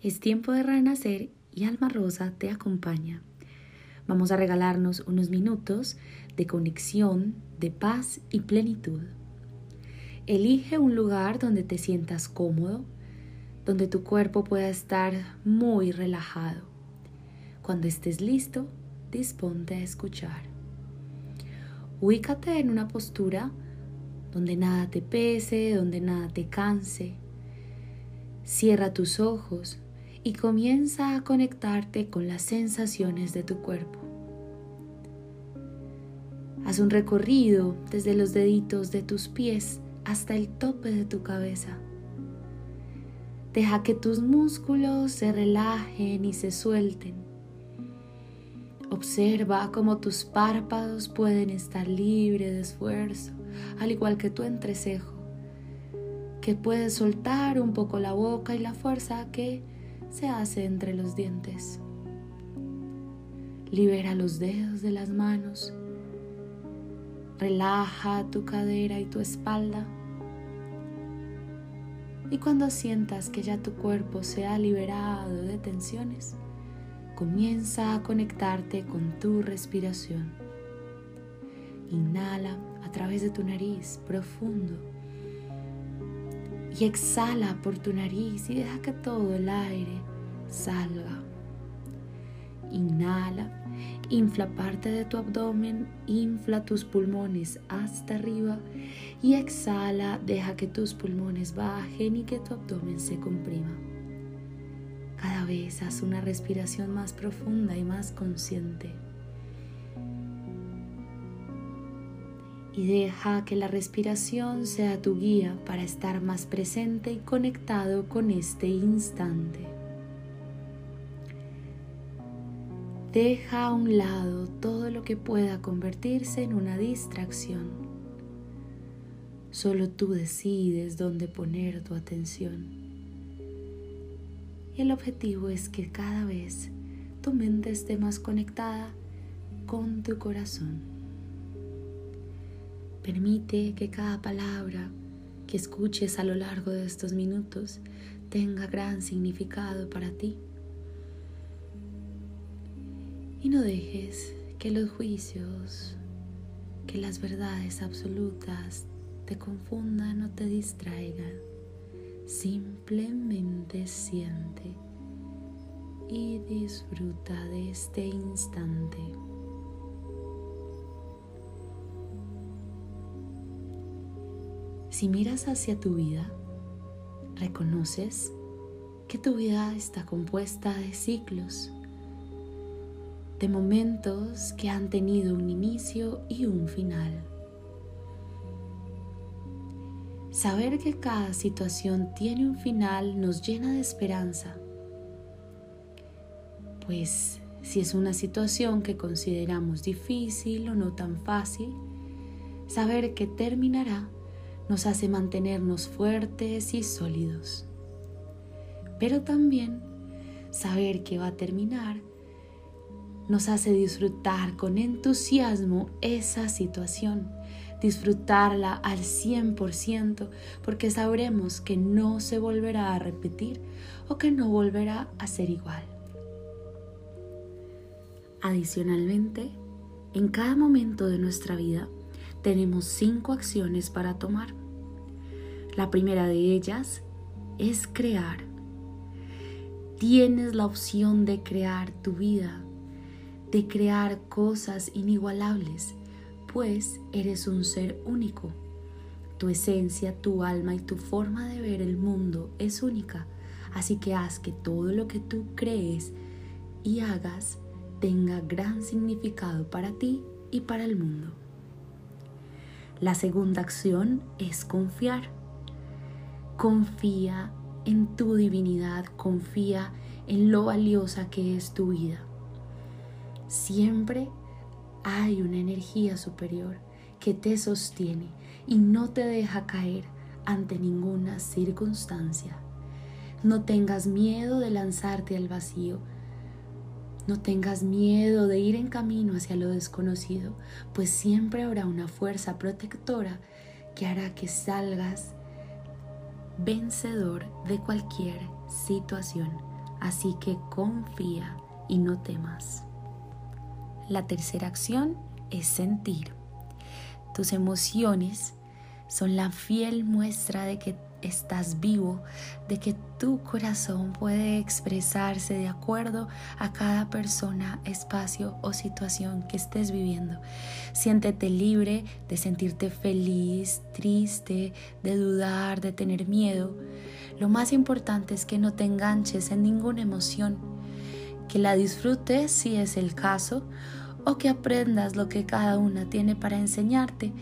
Es tiempo de renacer y Alma Rosa te acompaña. Vamos a regalarnos unos minutos de conexión, de paz y plenitud. Elige un lugar donde te sientas cómodo, donde tu cuerpo pueda estar muy relajado. Cuando estés listo, disponte a escuchar. Ubícate en una postura donde nada te pese, donde nada te canse. Cierra tus ojos y comienza a conectarte con las sensaciones de tu cuerpo. Haz un recorrido desde los deditos de tus pies hasta el tope de tu cabeza. Deja que tus músculos se relajen y se suelten. Observa cómo tus párpados pueden estar libres de esfuerzo, al igual que tu entrecejo, que puedes soltar un poco la boca y la fuerza que se hace entre los dientes. Libera los dedos de las manos. Relaja tu cadera y tu espalda. Y cuando sientas que ya tu cuerpo se ha liberado de tensiones, comienza a conectarte con tu respiración. Inhala a través de tu nariz profundo y exhala por tu nariz y deja que todo el aire salga. Inhala, infla parte de tu abdomen, infla tus pulmones hasta arriba y exhala, deja que tus pulmones bajen y que tu abdomen se comprima. Cada vez haz una respiración más profunda y más consciente. Y deja que la respiración sea tu guía para estar más presente y conectado con este instante. Deja a un lado todo lo que pueda convertirse en una distracción. Solo tú decides dónde poner tu atención. Y el objetivo es que cada vez tu mente esté más conectada con tu corazón. Permite que cada palabra que escuches a lo largo de estos minutos tenga gran significado para ti. Y no dejes que los juicios, que las verdades absolutas te confundan o te distraigan. Simplemente siente y disfruta de este instante. Si miras hacia tu vida, reconoces que tu vida está compuesta de ciclos, de momentos que han tenido un inicio y un final. Saber que cada situación tiene un final nos llena de esperanza, pues si es una situación que consideramos difícil o no tan fácil, saber que terminará nos hace mantenernos fuertes y sólidos. Pero también saber que va a terminar nos hace disfrutar con entusiasmo esa situación, disfrutarla al 100% porque sabremos que no se volverá a repetir o que no volverá a ser igual. Adicionalmente, en cada momento de nuestra vida tenemos cinco acciones para tomar. La primera de ellas es crear. Tienes la opción de crear tu vida, de crear cosas inigualables, pues eres un ser único. Tu esencia, tu alma y tu forma de ver el mundo es única, así que haz que todo lo que tú crees y hagas tenga gran significado para ti y para el mundo. La segunda acción es confiar. Confía en tu divinidad, confía en lo valiosa que es tu vida. Siempre hay una energía superior que te sostiene y no te deja caer ante ninguna circunstancia. No tengas miedo de lanzarte al vacío no tengas miedo de ir en camino hacia lo desconocido, pues siempre habrá una fuerza protectora que hará que salgas vencedor de cualquier situación. Así que confía y no temas. La tercera acción es sentir. Tus emociones son la fiel muestra de que estás vivo, de que tu corazón puede expresarse de acuerdo a cada persona, espacio o situación que estés viviendo. Siéntete libre de sentirte feliz, triste, de dudar, de tener miedo. Lo más importante es que no te enganches en ninguna emoción, que la disfrutes si es el caso, o que aprendas lo que cada una tiene para enseñarte,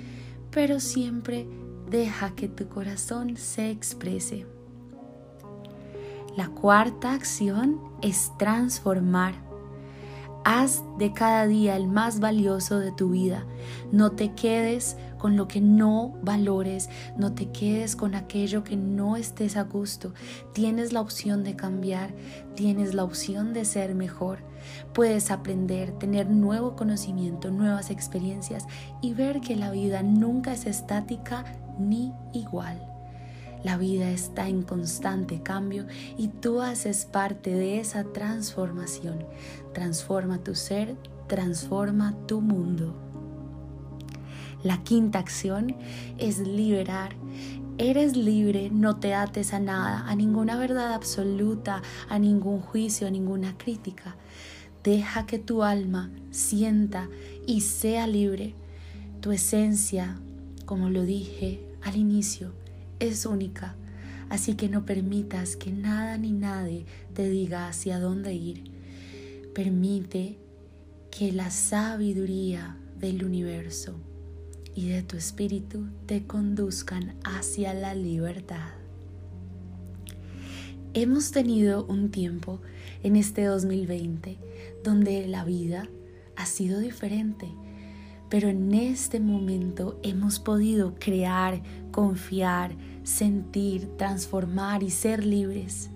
pero siempre deja que tu corazón se exprese. La cuarta acción es transformar. Haz de cada día el más valioso de tu vida. No te quedes con lo que no valores, no te quedes con aquello que no estés a gusto. Tienes la opción de cambiar, tienes la opción de ser mejor. Puedes aprender, tener nuevo conocimiento, nuevas experiencias y ver que la vida nunca es estática ni igual. La vida está en constante cambio y tú haces parte de esa transformación. Transforma tu ser, transforma tu mundo. La quinta acción es liberar. Eres libre, no te ates a nada, a ninguna verdad absoluta, a ningún juicio, a ninguna crítica. Deja que tu alma sienta y sea libre. Tu esencia, como lo dije al inicio, es única, así que no permitas que nada ni nadie te diga hacia dónde ir. Permite que la sabiduría del universo y de tu espíritu te conduzcan hacia la libertad. Hemos tenido un tiempo en este 2020 donde la vida ha sido diferente pero en este momento hemos podido crear, confiar, sentir, transformar y ser libres.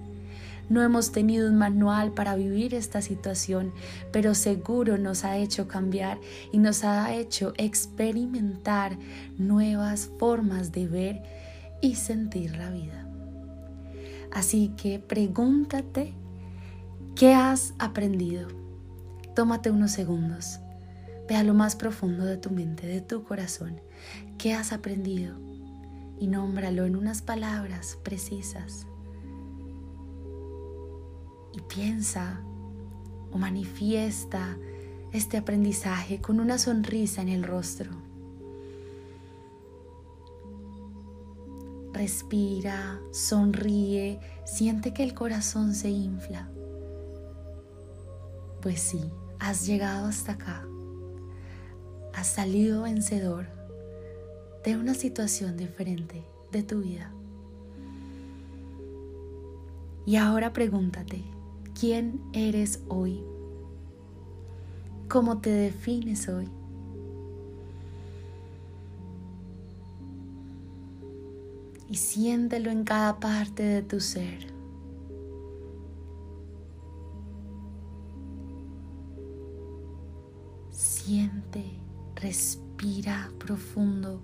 No hemos tenido un manual para vivir esta situación, pero seguro nos ha hecho cambiar y nos ha hecho experimentar nuevas formas de ver y sentir la vida. Así que pregúntate, ¿qué has aprendido? Tómate unos segundos Ve a lo más profundo de tu mente, de tu corazón. ¿Qué has aprendido? Y nómbralo en unas palabras precisas. Y piensa o manifiesta este aprendizaje con una sonrisa en el rostro. Respira, sonríe, siente que el corazón se infla. Pues sí, has llegado hasta acá has salido vencedor de una situación diferente de tu vida. Y ahora pregúntate, ¿quién eres hoy? ¿Cómo te defines hoy? Y siéntelo en cada parte de tu ser. Respira profundo.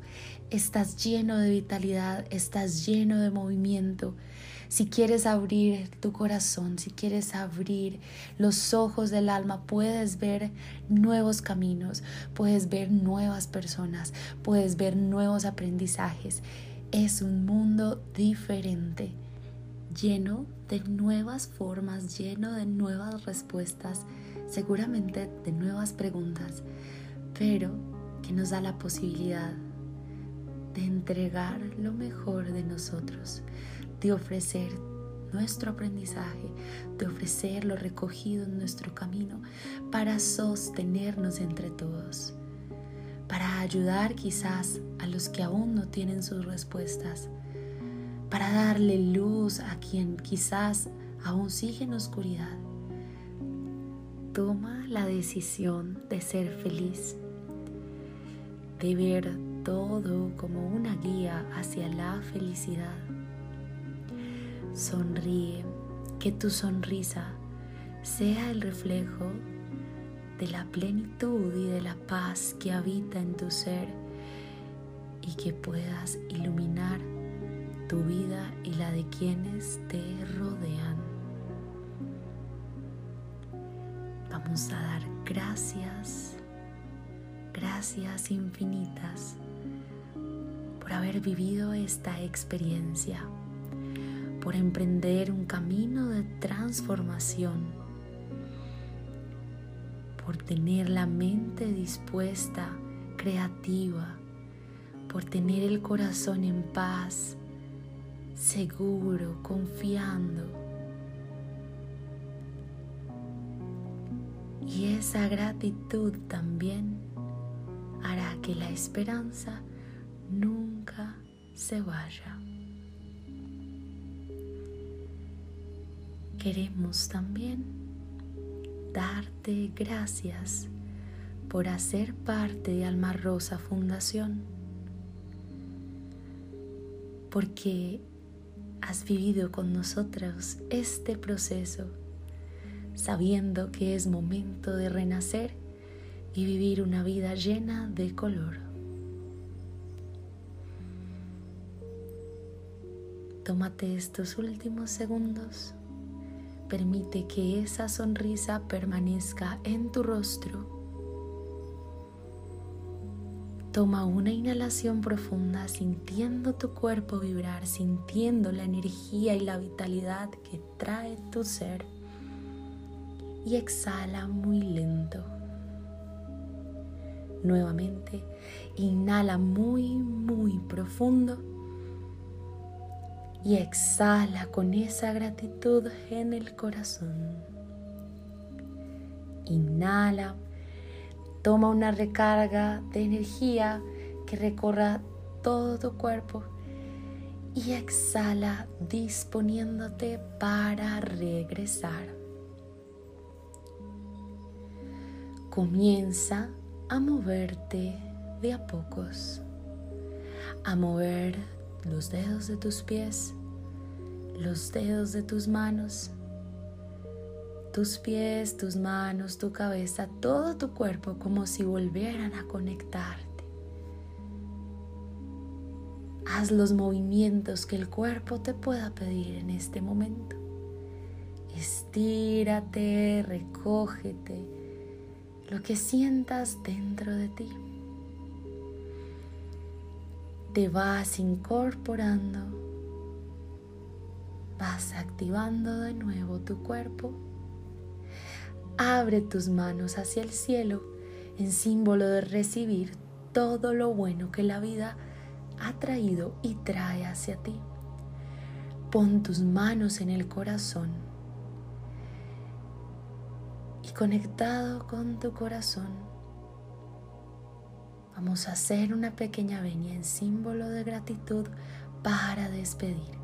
Estás lleno de vitalidad, estás lleno de movimiento. Si quieres abrir tu corazón, si quieres abrir los ojos del alma, puedes ver nuevos caminos, puedes ver nuevas personas, puedes ver nuevos aprendizajes. Es un mundo diferente, lleno de nuevas formas, lleno de nuevas respuestas, seguramente de nuevas preguntas pero que nos da la posibilidad de entregar lo mejor de nosotros, de ofrecer nuestro aprendizaje, de ofrecer lo recogido en nuestro camino para sostenernos entre todos, para ayudar quizás a los que aún no tienen sus respuestas, para darle luz a quien quizás aún sigue en oscuridad. Toma la decisión de ser feliz de ver todo como una guía hacia la felicidad. Sonríe, que tu sonrisa sea el reflejo de la plenitud y de la paz que habita en tu ser y que puedas iluminar tu vida y la de quienes te rodean. Vamos a dar gracias, gracias infinitas por haber vivido esta experiencia, por emprender un camino de transformación, por tener la mente dispuesta, creativa, por tener el corazón en paz, seguro, confiando. Y esa gratitud también que la esperanza nunca se vaya. Queremos también darte gracias por hacer parte de Alma Rosa Fundación, porque has vivido con nosotros este proceso, sabiendo que es momento de renacer y vivir una vida llena de color. Tómate estos últimos segundos. Permite que esa sonrisa permanezca en tu rostro. Toma una inhalación profunda sintiendo tu cuerpo vibrar, sintiendo la energía y la vitalidad que trae tu ser. Y exhala muy lento. Nuevamente, inhala muy, muy profundo y exhala con esa gratitud en el corazón. Inhala, toma una recarga de energía que recorra todo tu cuerpo y exhala disponiéndote para regresar. Comienza a moverte de a pocos, a mover los dedos de tus pies, los dedos de tus manos, tus pies, tus manos, tu cabeza, todo tu cuerpo como si volvieran a conectarte. Haz los movimientos que el cuerpo te pueda pedir en este momento. Estírate, recógete, lo que sientas dentro de ti te vas incorporando, vas activando de nuevo tu cuerpo. Abre tus manos hacia el cielo en símbolo de recibir todo lo bueno que la vida ha traído y trae hacia ti. Pon tus manos en el corazón conectado con tu corazón Vamos a hacer una pequeña venia en símbolo de gratitud para despedir.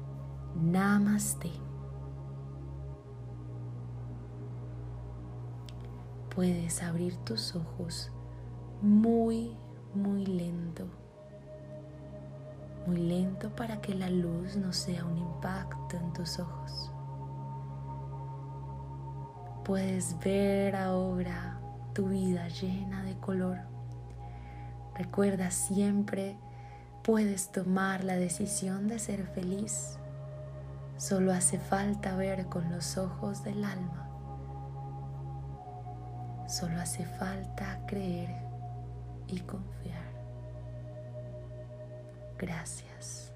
Namaste. Puedes abrir tus ojos muy, muy lento. Muy lento para que la luz no sea un impacto en tus ojos. Puedes ver ahora tu vida llena de color Recuerda siempre puedes tomar la decisión de ser feliz. Solo hace falta ver con los ojos del alma. Solo hace falta creer y confiar. Gracias.